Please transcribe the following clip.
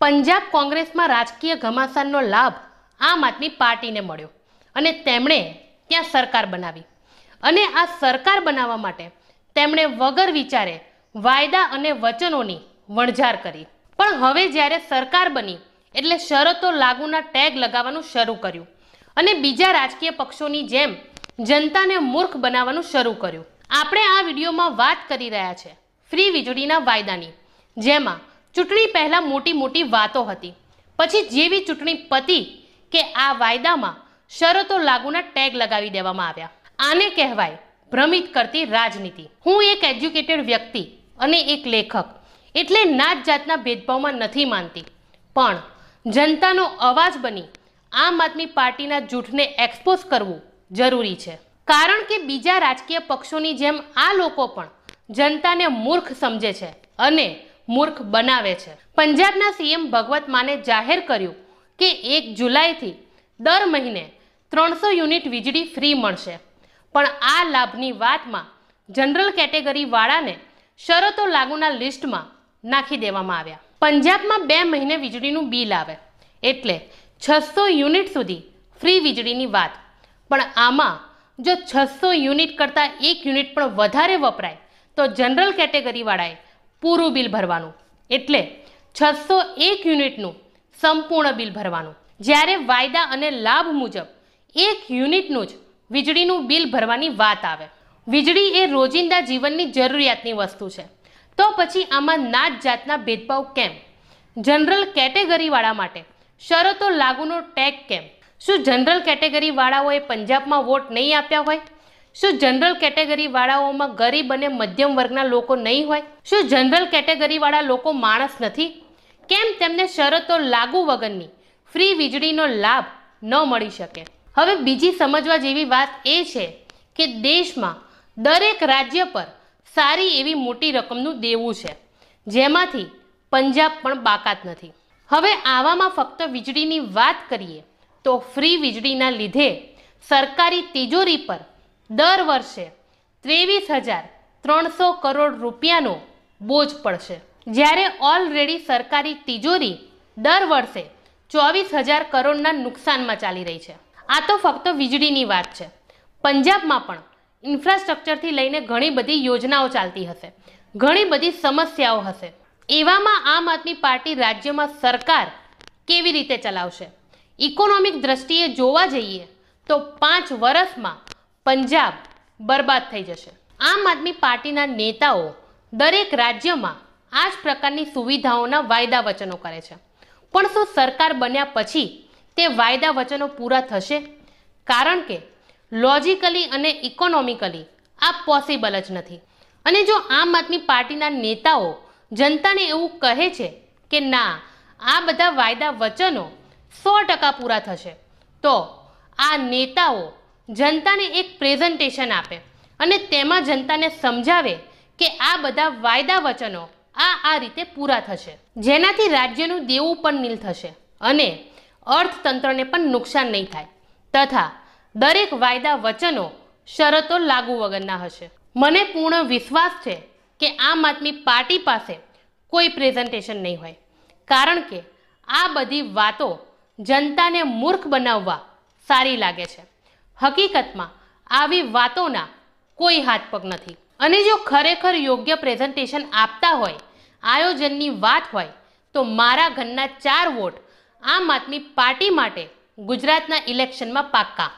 પંજાબ કોંગ્રેસમાં રાજકીય ઘમાસાનનો લાભ આમ આદમી પાર્ટીને મળ્યો અને તેમણે ત્યાં સરકાર બનાવી. અને આ સરકાર બનાવવા માટે તેમણે વગર વિચારે વાયદા અને વચનોની વણઝાર કરી. પણ હવે જ્યારે સરકાર બની, એટલે શરતો લાગુના ટેગ લગાવવાનું શરૂ કર્યું અને બીજા રાજકીય પક્ષોની જેમ જનતાને મૂર્ખ બનાવવાનું શરૂ કર્યું. આપણે આ વિડીયોમાં વાત કરી રહ્યા છે ફ્રી વીજળીના વાયદાની, જેમાં ચૂંટણી પહેલાં મોટી મોટી વાતો હતી. પછી જેવી ચૂંટણી પતી કે આ વાયદામાં શરતો લાગુના ટેગ લગાવી દેવામાં આવ્યા. આને કહેવાય ભ્રમિત કરતી રાજનીતિ. હું એક એજ્યુકેટેડ વ્યક્તિ અને એક લેખક એટલે નાત જાતના ભેદભાવમાં નથી માનતી. પણ જનતાનો અવાજ બની આમ આદમી પાર્ટીના જૂઠને એક્સપોઝ કરવું જરૂરી છે. કારણ કે બીજા રાજકીય પક્ષોની જેમ આ લોકો પણ જનતાને મૂર્ખ સમજે છે અને મૂર્ખ બનાવે છે. પંજાબના સીએમ ભગવત માને જાહેર કર્યું કે એક જુલાઈથી દર મહિને ત્રણસો યુનિટ વીજળી ફ્રી મળશે. પણ આ લાભની વાતમાં જનરલ કેટેગરી વાળાને શરતો લાગુના લિસ્ટમાં નાખી દેવામાં આવ્યા. પંજાબમાં બે મહિને વીજળીનું બિલ આવે એટલે છસો યુનિટ સુધી ફ્રી વીજળીની વાત. પણ આમાં જો છસો યુનિટ કરતાં એક યુનિટ પણ વધારે વપરાય તો જનરલ કેટેગરીવાળાએ પૂરું બિલ ભરવાનું. એટલે છસો એક યુનિટનું સંપૂર્ણ બિલ ભરવાનું. જ્યારે વાયદા અને લાભ મુજબ એક યુનિટનું જ વીજળીનું બિલ ભરવાની વાત આવે. વીજળી એ રોજિંદા જીવનની જરૂરિયાતની વસ્તુ છે. તો પછી આમાં નાત જાતના ભેદભાવ કેમ? જનરલ કેટેગરીવાળા માટે શરતો લાગુનો ટેગ કેમ? શું જનરલ કેટેગરીવાળાઓએ પંજાબમાં વોટ નહીં આપ્યા હોય? શું જનરલ કેટેગરીવાળાઓમાં ગરીબ અને મધ્યમ વર્ગના લોકો નહીં હોય? શું જનરલ કેટેગરીવાળા લોકો માણસ નથી? કેમ તેમને શરતો લાગુ વગરની ફ્રી વીજળીનો લાભ ન મળી શકે? હવે બીજી સમજવા જેવી વાત એ છે કે દેશમાં દરેક રાજ્ય પર સારી એવી મોટી રકમનું દેવું છે, જેમાંથી પંજાબ પણ બાકાત નથી. હવે આવામાં ફક્ત વીજળીની વાત કરીએ તો ફ્રી વીજળીના લીધે સરકારી તિજોરી પર દર વર્ષે ત્રેવીસ હજાર ત્રણસો કરોડ રૂપિયાનો બોજ પડશે. જ્યારે ઓલરેડી સરકારી તિજોરી દર વર્ષે ચોવીસ હજાર કરોડના નુકસાનમાં ચાલી રહી છે. આ તો ફક્ત વીજળીની વાત છે. પંજાબમાં પણ ઇન્ફ્રાસ્ટ્રક્ચરથી લઈને ઘણી બધી યોજનાઓ ચાલતી હશે. ઘણી બધી સમસ્યાઓ હશે. એવામાં આમ આદમી પાર્ટી રાજ્યમાં સરકાર કેવી રીતે ચલાવશે? ઇકોનોમિક દ્રષ્ટિએ જોવા જઈએ તો પાંચ વર્ષમાં પંજાબ બરબાદ થઈ જશે. આમ આદમી પાર્ટીના નેતાઓ દરેક રાજ્યમાં આ જ પ્રકારની સુવિધાઓના વાયદા વચનો કરે છે. પણ શું સરકાર બન્યા પછી તે વાયદા વચનો પૂરા થશે? કારણ કે લોજિકલી અને ઇકોનોમિકલી આ પોસિબલ જ નથી. અને જો આમ આદમી પાર્ટીના નેતાઓ જનતાને એવું કહે છે કે ના, આ બધા વાયદા વચનો સો ટકા પૂરા થશે, તો આ નેતાઓ જનતાને એક પ્રેઝન્ટેશન આપે અને તેમાં જનતાને સમજાવે કે આ બધા વાયદા વચનો આ આ રીતે પૂરા થશે. જેનાથી રાજ્યનું દેવું પણ નીલ થશે અને અર્થતંત્રને પણ નુકસાન નહીં થાય તથા દરેક વાયદા વચનો શરતો લાગુ વગરના હશે. મને પૂર્ણ વિશ્વાસ છે કે આમ આદમી પાર્ટી પાસે કોઈ પ્રેઝન્ટેશન નહીં હોય. કારણ કે આ બધી વાતો જનતાને મૂર્ખ બનાવવા સારી લાગે છે. હકીકતમાં આવી વાતોના કોઈ હાથ પગ નથી. અને જો ખરેખર યોગ્ય પ્રેઝન્ટેશન આપતા હોય, આયોજનની વાત હોય, તો મારા ઘરના ચાર વોટ આમ આદમી પાર્ટી માટે ગુજરાતના ઇલેક્શનમાં પાક્કા.